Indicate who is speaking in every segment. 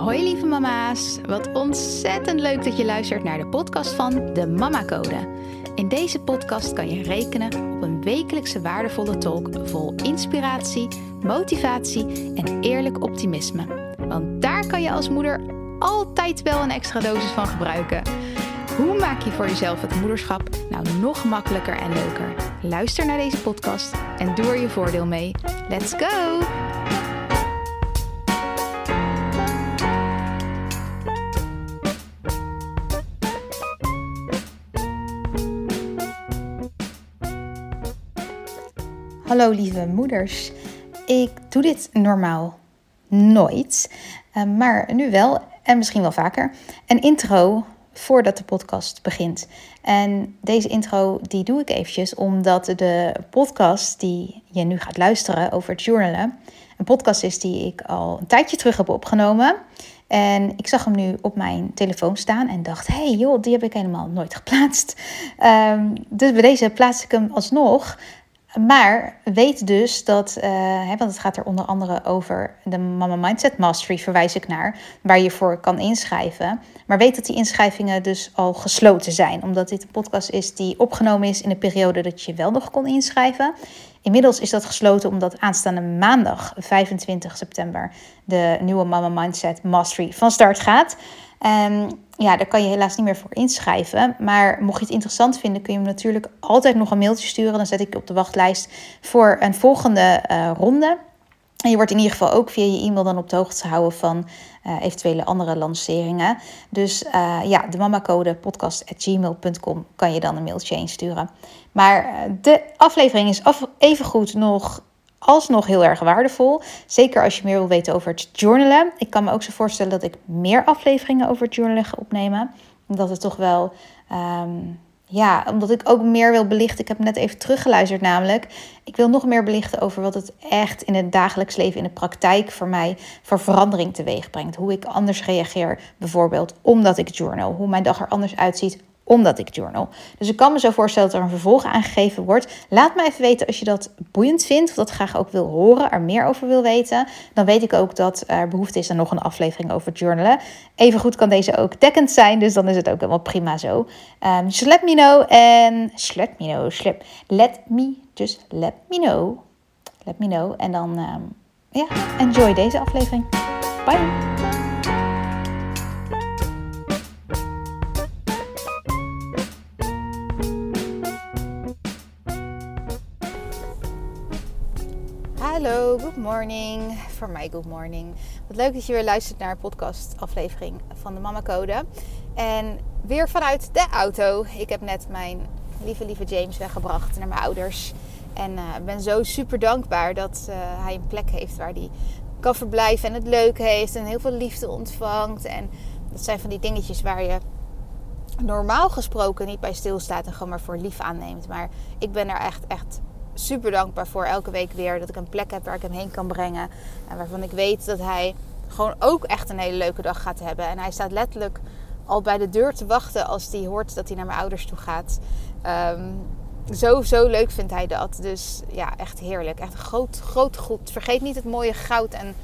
Speaker 1: Hoi lieve mama's, wat ontzettend leuk dat je luistert naar de podcast van de Mama Code. In deze podcast kan je rekenen op een wekelijkse waardevolle talk vol inspiratie, motivatie en eerlijk optimisme. Want daar kan je als moeder altijd wel een extra dosis van gebruiken. Hoe maak je voor jezelf het moederschap nou nog makkelijker en leuker? Luister naar deze podcast en doe er je voordeel mee. Let's go! Hallo lieve moeders. Ik doe dit normaal nooit, eh, maar nu wel en misschien wel vaker. Een intro voordat de podcast begint. En deze intro die doe ik eventjes omdat de podcast die je nu gaat luisteren over journalen, een podcast is die ik al een tijdje terug heb opgenomen. En ik zag hem nu op mijn telefoon staan en dacht: hé hey joh, die heb ik helemaal nooit geplaatst. Um, dus bij deze plaats ik hem alsnog. Maar weet dus dat, uh, hè, want het gaat er onder andere over de Mama Mindset Mastery, verwijs ik naar, waar je voor kan inschrijven. Maar weet dat die inschrijvingen dus al gesloten zijn, omdat dit een podcast is die opgenomen is in de periode dat je wel nog kon inschrijven. Inmiddels is dat gesloten omdat aanstaande maandag 25 september de nieuwe Mama Mindset Mastery van start gaat. En ja, daar kan je helaas niet meer voor inschrijven. Maar mocht je het interessant vinden, kun je me natuurlijk altijd nog een mailtje sturen. Dan zet ik je op de wachtlijst voor een volgende uh, ronde. En je wordt in ieder geval ook via je e-mail dan op de hoogte gehouden van uh, eventuele andere lanceringen. Dus uh, ja, de mamacode podcast.gmail.com kan je dan een mailtje insturen. Maar de aflevering is af, evengoed nog alsnog heel erg waardevol. Zeker als je meer wil weten over het journalen. Ik kan me ook zo voorstellen dat ik meer afleveringen over het journalen ga opnemen. Omdat het toch wel. Um, ja, omdat ik ook meer wil belichten. Ik heb net even teruggeluisterd namelijk. Ik wil nog meer belichten over wat het echt in het dagelijks leven, in de praktijk voor mij voor verandering teweeg brengt. Hoe ik anders reageer, bijvoorbeeld omdat ik journal. Hoe mijn dag er anders uitziet omdat ik journal. Dus ik kan me zo voorstellen dat er een vervolg aangegeven wordt. Laat me even weten als je dat boeiend vindt, of dat graag ook wil horen, er meer over wil weten. Dan weet ik ook dat er behoefte is aan nog een aflevering over journalen. Even goed kan deze ook dekkend zijn, dus dan is het ook helemaal prima zo. Um, let me know en let me know, slip. Let me, just let me know. Let me know. En dan, um, ja, enjoy deze aflevering. Bye! Hallo, good morning. Voor mij good morning. Wat leuk dat je weer luistert naar een podcast aflevering van de Mama Code. En weer vanuit de auto. Ik heb net mijn lieve lieve James weggebracht naar mijn ouders. En uh, ben zo super dankbaar dat uh, hij een plek heeft waar hij kan verblijven en het leuk heeft en heel veel liefde ontvangt. En dat zijn van die dingetjes waar je normaal gesproken niet bij stilstaat en gewoon maar voor lief aanneemt. Maar ik ben er echt, echt super dankbaar voor elke week weer. Dat ik een plek heb waar ik hem heen kan brengen. En waarvan ik weet dat hij gewoon ook echt een hele leuke dag gaat hebben. En hij staat letterlijk al bij de deur te wachten als hij hoort dat hij naar mijn ouders toe gaat. Um, zo, zo leuk vindt hij dat. Dus ja, echt heerlijk. Echt groot, groot goed. Vergeet niet het mooie goud en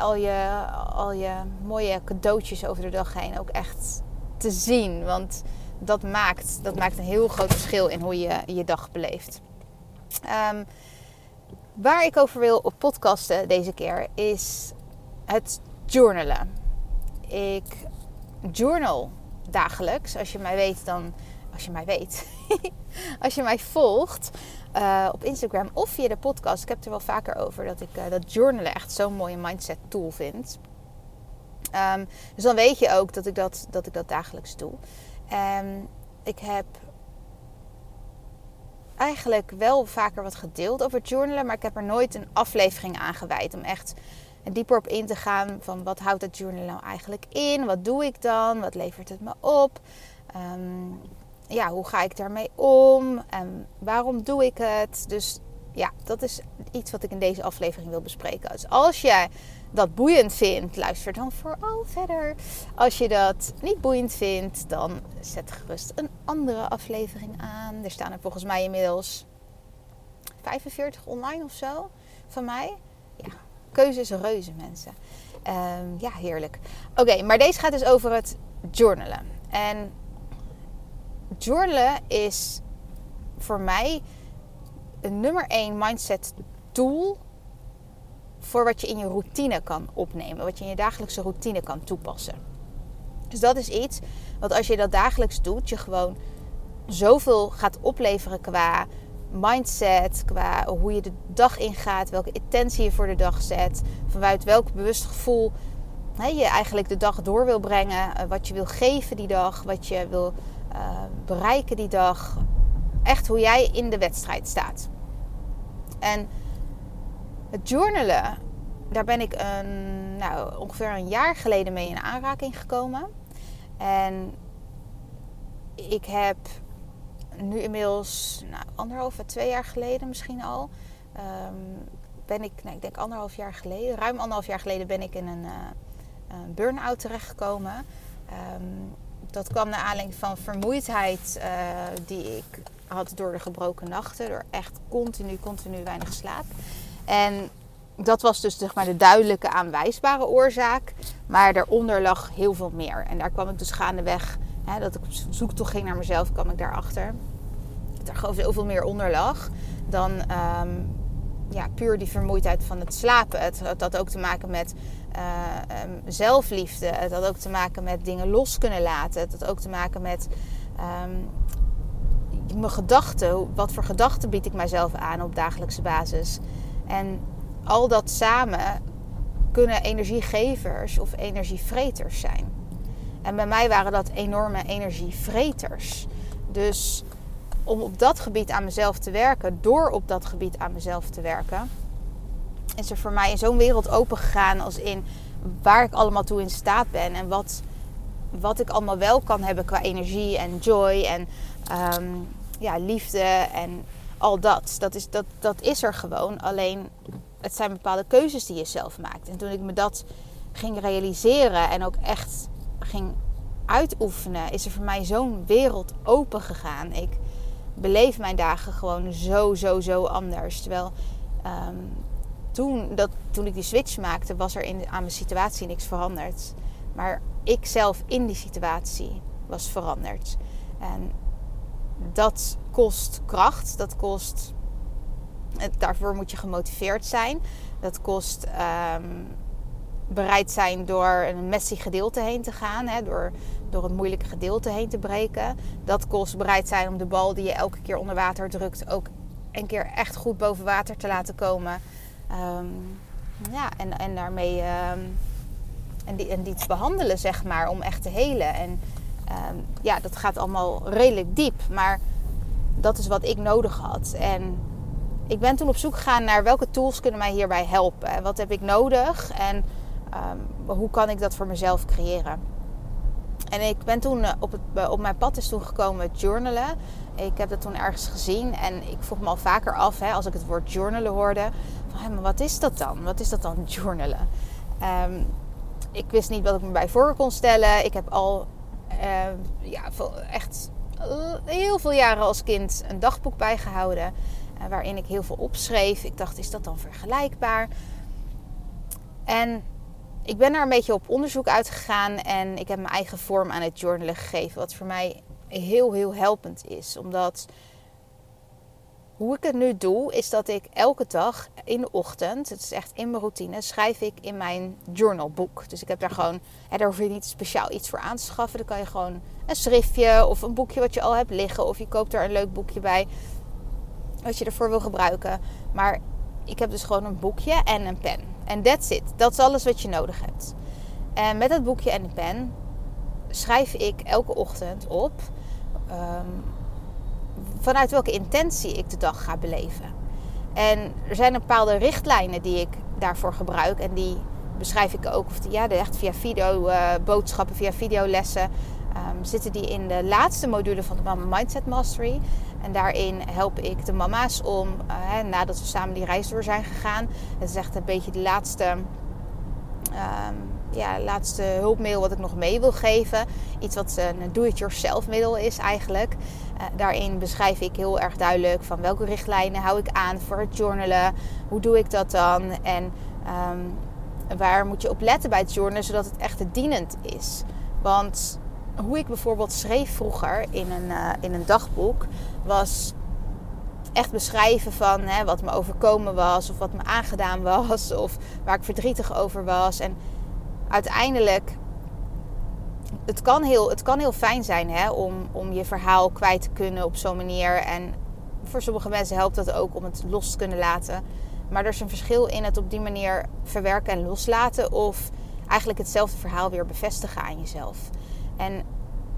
Speaker 1: al, je, al je mooie cadeautjes over de dag heen ook echt te zien. Want dat maakt, dat maakt een heel groot verschil in hoe je je dag beleeft. Um, waar ik over wil op podcasten deze keer is het journalen. Ik journal dagelijks. Als je mij weet, dan. Als je mij weet. als je mij volgt uh, op Instagram of via de podcast. Ik heb er wel vaker over dat ik uh, dat journalen echt zo'n mooie mindset tool vind. Um, dus dan weet je ook dat ik dat, dat, ik dat dagelijks doe. Um, ik heb eigenlijk wel vaker wat gedeeld over journalen, maar ik heb er nooit een aflevering aan gewijd om echt dieper op in te gaan van wat houdt het journal nou eigenlijk in? Wat doe ik dan? Wat levert het me op? Um, ja, hoe ga ik daarmee om? En waarom doe ik het? Dus ja, dat is iets wat ik in deze aflevering wil bespreken. Dus als jij dat boeiend vindt, luister dan vooral verder. Als je dat niet boeiend vindt, dan zet gerust een andere aflevering aan. Er staan er volgens mij inmiddels 45 online of zo van mij. Ja, keuze is reuze, mensen. Ehm, ja, heerlijk. Oké, maar deze gaat dus over het journalen. En journalen is voor mij een nummer één mindset tool voor wat je in je routine kan opnemen, wat je in je dagelijkse routine kan toepassen. Dus dat is iets wat als je dat dagelijks doet, je gewoon zoveel gaat opleveren qua mindset, qua hoe je de dag ingaat, welke intentie je voor de dag zet, vanuit welk bewust gevoel hè, je eigenlijk de dag door wil brengen, eh, wat je wil geven die dag, wat je wil uh, bereiken die dag. Echt hoe jij in de wedstrijd staat. En het journalen, daar ben ik een, nou, ongeveer een jaar geleden mee in aanraking gekomen. En ik heb nu inmiddels nou, anderhalf twee jaar geleden misschien al. Um, ben ik, nou, ik denk anderhalf jaar geleden, ruim anderhalf jaar geleden ben ik in een, uh, een burn-out terechtgekomen. Um, dat kwam naar aanleiding van vermoeidheid uh, die ik had door de gebroken nachten. Door echt continu, continu weinig slaap. En dat was dus zeg maar, de duidelijke aanwijsbare oorzaak. Maar daaronder lag heel veel meer. En daar kwam ik dus gaandeweg, hè, dat ik op zoektocht ging naar mezelf, kwam ik daarachter. Dat er gewoon veel meer onder lag dan um, ja, puur die vermoeidheid van het slapen. Het, had ook te maken met uh, um, zelfliefde. Het had ook te maken met dingen los kunnen laten. Het had ook te maken met um, mijn gedachten. Wat voor gedachten bied ik mijzelf aan op dagelijkse basis? En al dat samen kunnen energiegevers of energievreters zijn. En bij mij waren dat enorme energievreters. Dus om op dat gebied aan mezelf te werken, door op dat gebied aan mezelf te werken, is er voor mij in zo'n wereld open gegaan als in waar ik allemaal toe in staat ben en wat, wat ik allemaal wel kan hebben qua energie en joy en um, ja, liefde en al dat. Dat is, dat, dat is er gewoon. Alleen het zijn bepaalde keuzes die je zelf maakt. En toen ik me dat ging realiseren en ook echt ging uitoefenen, is er voor mij zo'n wereld open gegaan. Ik beleef mijn dagen gewoon zo, zo, zo anders. Terwijl um, toen, dat, toen ik die switch maakte, was er in, aan mijn situatie niks veranderd. Maar ik zelf in die situatie was veranderd. En dat kost kracht, dat kost. Daarvoor moet je gemotiveerd zijn. Dat kost um, bereid zijn door een messy gedeelte heen te gaan. Hè, door, door een moeilijke gedeelte heen te breken. Dat kost bereid zijn om de bal die je elke keer onder water drukt ook een keer echt goed boven water te laten komen. Um, ja, en, en daarmee um, en, die, en die te behandelen, zeg maar, om echt te helen. En um, ja, dat gaat allemaal redelijk diep. Maar dat is wat ik nodig had. En ik ben toen op zoek gegaan naar welke tools kunnen mij hierbij helpen. Wat heb ik nodig en hoe kan ik dat voor mezelf creëren? En ik ben toen eh, op, het, eh, op mijn pad is toen gekomen journalen. Ik heb dat toen ergens gezien en ik vroeg me al vaker af, hè, als ik het woord journalen hoorde, van hey, maar wat is dat dan? Wat is dat dan, journalen? Um, ik wist niet wat ik me bij voor kon stellen. Ik heb al uh, ja, echt heel veel jaren als kind een dagboek bijgehouden. Uh, waarin ik heel veel opschreef. Ik dacht, is dat dan vergelijkbaar? En ik ben daar een beetje op onderzoek uitgegaan en ik heb mijn eigen vorm aan het journalen gegeven. Wat voor mij heel, heel helpend is. Omdat hoe ik het nu doe, is dat ik elke dag in de ochtend, het is echt in mijn routine, schrijf ik in mijn journalboek. Dus ik heb daar gewoon, hè, daar hoef je niet speciaal iets voor aan te schaffen. Dan kan je gewoon een schriftje of een boekje wat je al hebt liggen. Of je koopt er een leuk boekje bij wat je ervoor wil gebruiken. Maar ik heb dus gewoon een boekje en een pen. En that's it. Dat is alles wat je nodig hebt. En met dat boekje en de pen schrijf ik elke ochtend op um, vanuit welke intentie ik de dag ga beleven. En er zijn bepaalde richtlijnen die ik daarvoor gebruik. En die beschrijf ik ook, of die, ja, echt via video uh, boodschappen, via videolessen. Um, zitten die in de laatste module van de Mama Mindset Mastery. En daarin help ik de mama's om, uh, hè, nadat we samen die reis door zijn gegaan. Het is echt een beetje de laatste, um, ja, laatste hulpmiddel wat ik nog mee wil geven. Iets wat een do-it-yourself middel is eigenlijk. Uh, daarin beschrijf ik heel erg duidelijk van welke richtlijnen hou ik aan voor het journalen. Hoe doe ik dat dan? En um, waar moet je op letten bij het journalen, zodat het echt dienend is? Want hoe ik bijvoorbeeld schreef vroeger in een, uh, in een dagboek, was echt beschrijven van hè, wat me overkomen was, of wat me aangedaan was, of waar ik verdrietig over was. En uiteindelijk, het kan heel, het kan heel fijn zijn hè, om, om je verhaal kwijt te kunnen op zo'n manier. En voor sommige mensen helpt dat ook om het los te kunnen laten. Maar er is een verschil in het op die manier verwerken en loslaten. Of eigenlijk hetzelfde verhaal weer bevestigen aan jezelf. En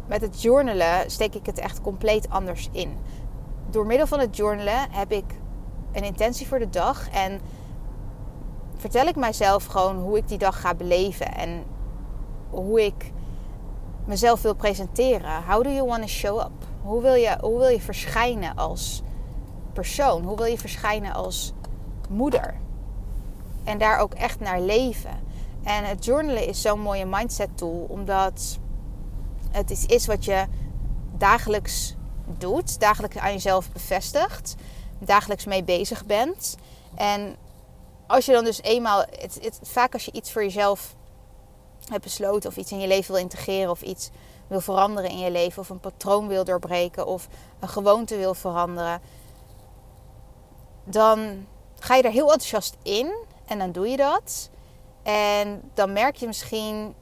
Speaker 1: met het journalen steek ik het echt compleet anders in. Door middel van het journalen heb ik een intentie voor de dag. En vertel ik mijzelf gewoon hoe ik die dag ga beleven. En hoe ik mezelf wil presenteren. How do you want to show up? Hoe wil je, hoe wil je verschijnen als persoon? Hoe wil je verschijnen als moeder? En daar ook echt naar leven. En het journalen is zo'n mooie mindset tool, omdat het is, is wat je dagelijks doet, dagelijks aan jezelf bevestigt, dagelijks mee bezig bent. En als je dan dus eenmaal, het, het, vaak als je iets voor jezelf hebt besloten of iets in je leven wil integreren of iets wil veranderen in je leven of een patroon wil doorbreken of een gewoonte wil veranderen, dan ga je er heel enthousiast in en dan doe je dat. En dan merk je misschien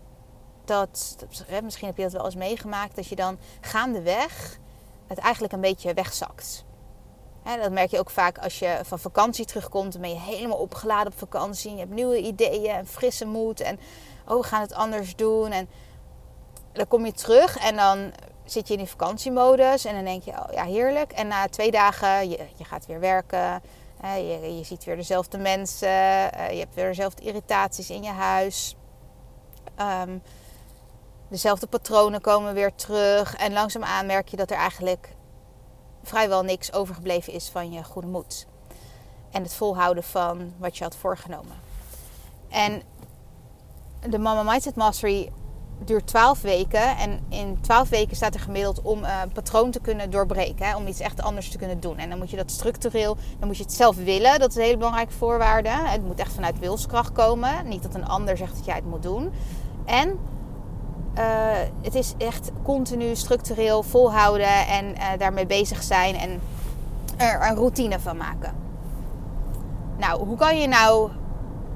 Speaker 1: dat, misschien heb je dat wel eens meegemaakt, dat je dan gaandeweg het eigenlijk een beetje wegzakt. Dat merk je ook vaak als je van vakantie terugkomt. Dan ben je helemaal opgeladen op vakantie. Je hebt nieuwe ideeën en frisse moed. En oh, we gaan het anders doen. En dan kom je terug en dan zit je in die vakantiemodus. En dan denk je, oh ja, heerlijk. En na twee dagen, je, gaat weer werken. Je, ziet weer dezelfde mensen. Eh, je hebt weer dezelfde irritaties in je huis. Um, dezelfde patronen komen weer terug. En langzaamaan merk je dat er eigenlijk vrijwel niks overgebleven is van je goede moed. En het volhouden van wat je had voorgenomen. En de Mama Mindset Mastery duurt 12 weken. En in 12 weken staat er gemiddeld om een patroon te kunnen doorbreken. Hè, om iets echt anders te kunnen doen. En dan moet je dat structureel, dan moet je het zelf willen. Dat is een hele belangrijke voorwaarde. Het moet echt vanuit wilskracht komen. Niet dat een ander zegt dat jij het moet doen. En uh, het is echt continu structureel volhouden en uh, daarmee bezig zijn en er een routine van maken. Nou, hoe kan je nou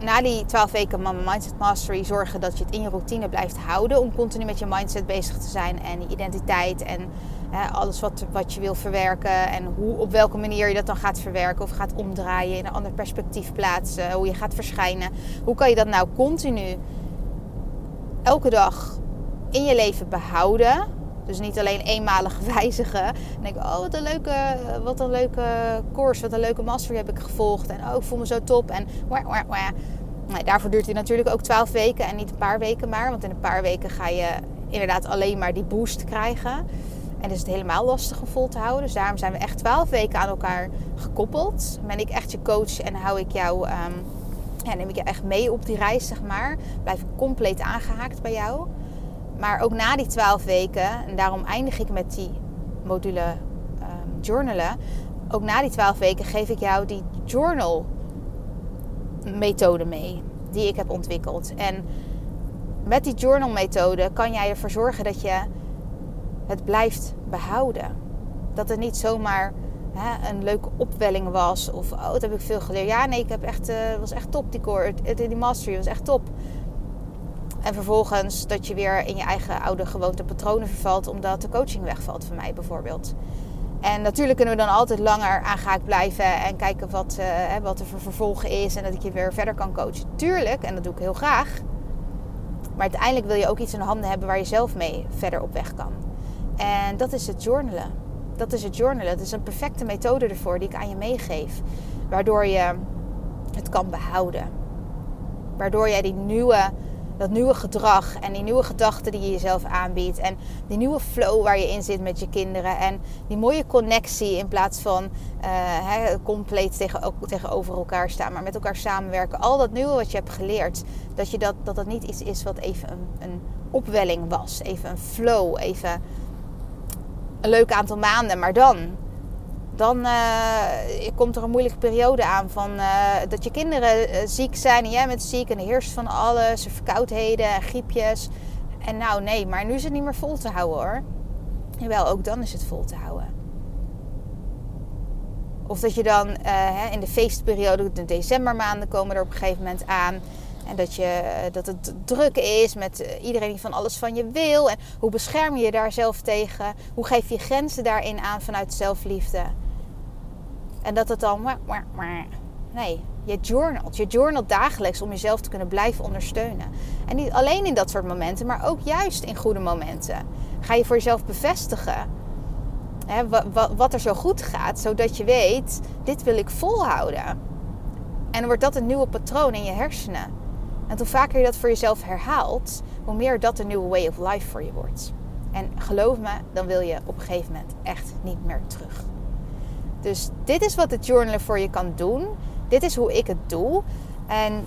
Speaker 1: na die 12 weken Mindset Mastery zorgen dat je het in je routine blijft houden om continu met je mindset bezig te zijn en je identiteit en uh, alles wat, wat je wil verwerken en hoe, op welke manier je dat dan gaat verwerken of gaat omdraaien, in een ander perspectief plaatsen, hoe je gaat verschijnen. Hoe kan je dat nou continu elke dag in je leven behouden. Dus niet alleen eenmalig wijzigen. En denk oh wat een leuke, wat een leuke course, wat een leuke master heb ik gevolgd. En oh, ik voel me zo top. En wah, daarvoor duurt het natuurlijk ook 12 weken en niet een paar weken maar. Want in een paar weken ga je inderdaad alleen maar die boost krijgen. En is het helemaal lastig om vol te houden. Dus daarom zijn we echt 12 weken aan elkaar gekoppeld. Ben ik echt je coach en hou ik jou, um, ja, neem ik je echt mee op die reis, zeg maar. Blijf ik compleet aangehaakt bij jou. Maar ook na die 12 weken, en daarom eindig ik met die module um, journalen. Ook na die 12 weken geef ik jou die journal methode mee. Die ik heb ontwikkeld. En met die journal methode kan jij ervoor zorgen dat je het blijft behouden. Dat het niet zomaar hè, een leuke opwelling was. Of oh, dat heb ik veel geleerd. Ja, nee, ik heb echt, uh, was echt top die core. Die mastery was echt top. En vervolgens dat je weer in je eigen oude gewoonte patronen vervalt omdat de coaching wegvalt van mij bijvoorbeeld. En natuurlijk kunnen we dan altijd langer aangehaakt blijven en kijken wat, uh, wat er voor vervolgen is en dat ik je weer verder kan coachen. Tuurlijk, en dat doe ik heel graag. Maar uiteindelijk wil je ook iets in handen hebben waar je zelf mee verder op weg kan. En dat is het journalen. Dat is het journalen. Dat is een perfecte methode ervoor die ik aan je meegeef. Waardoor je het kan behouden. Waardoor jij die nieuwe dat nieuwe gedrag en die nieuwe gedachten die je jezelf aanbiedt. En die nieuwe flow waar je in zit met je kinderen. En die mooie connectie in plaats van uh, compleet tegen, tegenover elkaar staan, maar met elkaar samenwerken. Al dat nieuwe wat je hebt geleerd, dat je dat, dat, dat niet iets is wat even een, een opwelling was. Even een flow, even een leuk aantal maanden. Maar dan Dan uh, komt er een moeilijke periode aan van uh, dat je kinderen uh, ziek zijn en jij bent ziek en er heerst van alles, verkoudheden en griepjes. En nou nee, maar nu is het niet meer vol te houden hoor. Jawel, ook dan is het vol te houden. Of dat je dan in de feestperiode, de decembermaanden komen er op een gegeven moment aan. En dat, je, dat het druk is met iedereen die van alles van je wil. En hoe bescherm je je daar zelf tegen? Hoe geef je grenzen daarin aan vanuit zelfliefde? En dat het dan. Nee, je journalt. Je journalt dagelijks om jezelf te kunnen blijven ondersteunen. En niet alleen in dat soort momenten, maar ook juist in goede momenten. Ga je voor jezelf bevestigen hè, wat er zo goed gaat, zodat je weet: dit wil ik volhouden. En dan wordt dat een nieuwe patroon in je hersenen. En hoe vaker je dat voor jezelf herhaalt, hoe meer dat een nieuwe way of life voor je wordt. En geloof me, dan wil je op een gegeven moment echt niet meer terug. Dus dit is wat het journalen voor je kan doen. Dit is hoe ik het doe. En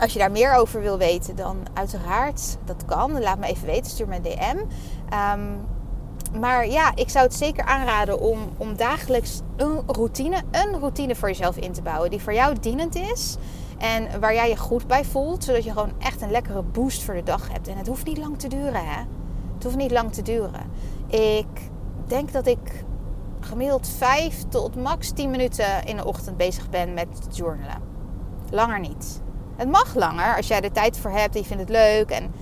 Speaker 1: als je daar meer over wil weten, dan uiteraard, dat kan. Laat me even weten, stuur me een DM. Ehm, maar ja, ik zou het zeker aanraden om, om dagelijks een routine, een routine voor jezelf in te bouwen. Die voor jou dienend is. En waar jij je goed bij voelt. Zodat je gewoon echt een lekkere boost voor de dag hebt. En het hoeft niet lang te duren, hè. Het hoeft niet lang te duren. Ik denk dat ik gemiddeld 5 tot max 10 minuten in de ochtend bezig ben met journalen. Langer niet. Het mag langer als jij er tijd voor hebt en je vindt het leuk en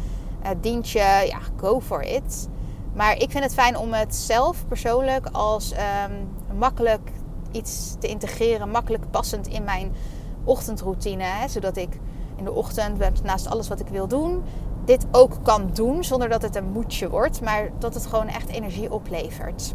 Speaker 1: het dient je, ja, go for it. Maar ik vind het fijn om het zelf persoonlijk als um, makkelijk iets te integreren, makkelijk passend in mijn ochtendroutine. Hè, zodat ik in de ochtend, naast alles wat ik wil doen, dit ook kan doen zonder dat het een moedje wordt, maar dat het gewoon echt energie oplevert.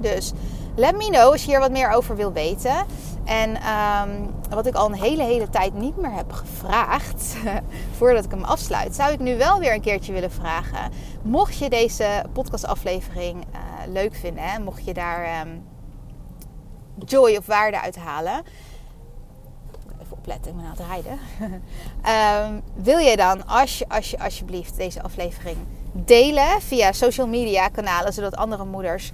Speaker 1: Dus let me know als je hier wat meer over wil weten. En ehm, wat ik al een hele, hele tijd niet meer heb gevraagd, voordat ik hem afsluit, zou ik nu wel weer een keertje willen vragen. Mocht je deze podcastaflevering uh, leuk vinden, hè, mocht je daar um, joy of waarde uit halen. Ik ben aan het rijden. um, wil je dan als als je, alsjeblieft deze aflevering delen via social media kanalen, zodat andere moeders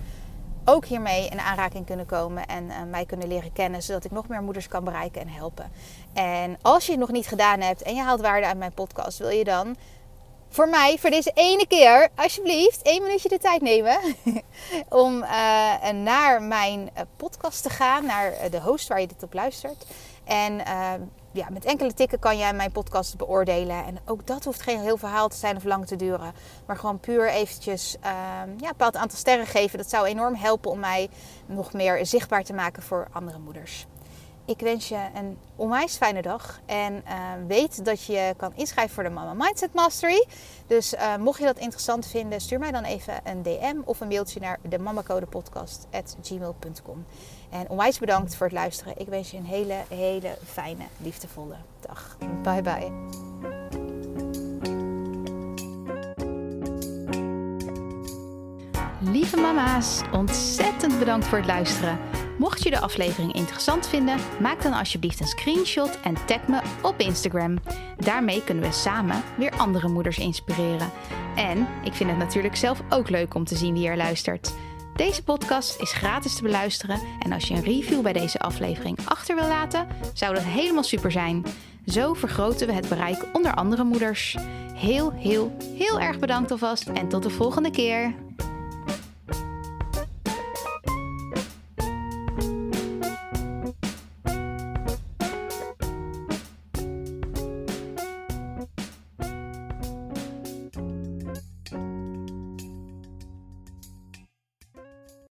Speaker 1: ook hiermee in aanraking kunnen komen en uh, mij kunnen leren kennen, zodat ik nog meer moeders kan bereiken en helpen. En als je het nog niet gedaan hebt en je haalt waarde uit mijn podcast, wil je dan voor mij, voor deze ene keer, alsjeblieft, één minuutje de tijd nemen om uh, naar mijn eh, podcast te gaan, naar de host waar je dit op luistert. En ja, met enkele tikken kan jij mijn podcast beoordelen. En ook dat hoeft geen heel verhaal te zijn of lang te duren. Maar gewoon puur eventjes uh, ja, een bepaald aantal sterren geven. Dat zou enorm helpen om mij nog meer zichtbaar te maken voor andere moeders. Ik wens je een onwijs fijne dag. En uh, weet dat je kan inschrijven voor de Mama Mindset Mastery. Dus uh, mocht je dat interessant vinden, stuur mij dan even een DM of een mailtje naar de mamacodepodcast.gmail.com. En onwijs bedankt voor het luisteren. Ik wens je een hele, hele fijne, liefdevolle dag. Bye bye. Lieve mama's, ontzettend bedankt voor het luisteren. Mocht je de aflevering interessant vinden, maak dan alsjeblieft een screenshot en tag me op Instagram. Daarmee kunnen we samen weer andere moeders inspireren. En ik vind het natuurlijk zelf ook leuk om te zien wie er luistert. Deze podcast is gratis te beluisteren en als je een review bij deze aflevering achter wil laten, zou dat helemaal super zijn. Zo vergroten we het bereik onder andere moeders. Heel, heel, heel erg bedankt alvast en tot de volgende keer.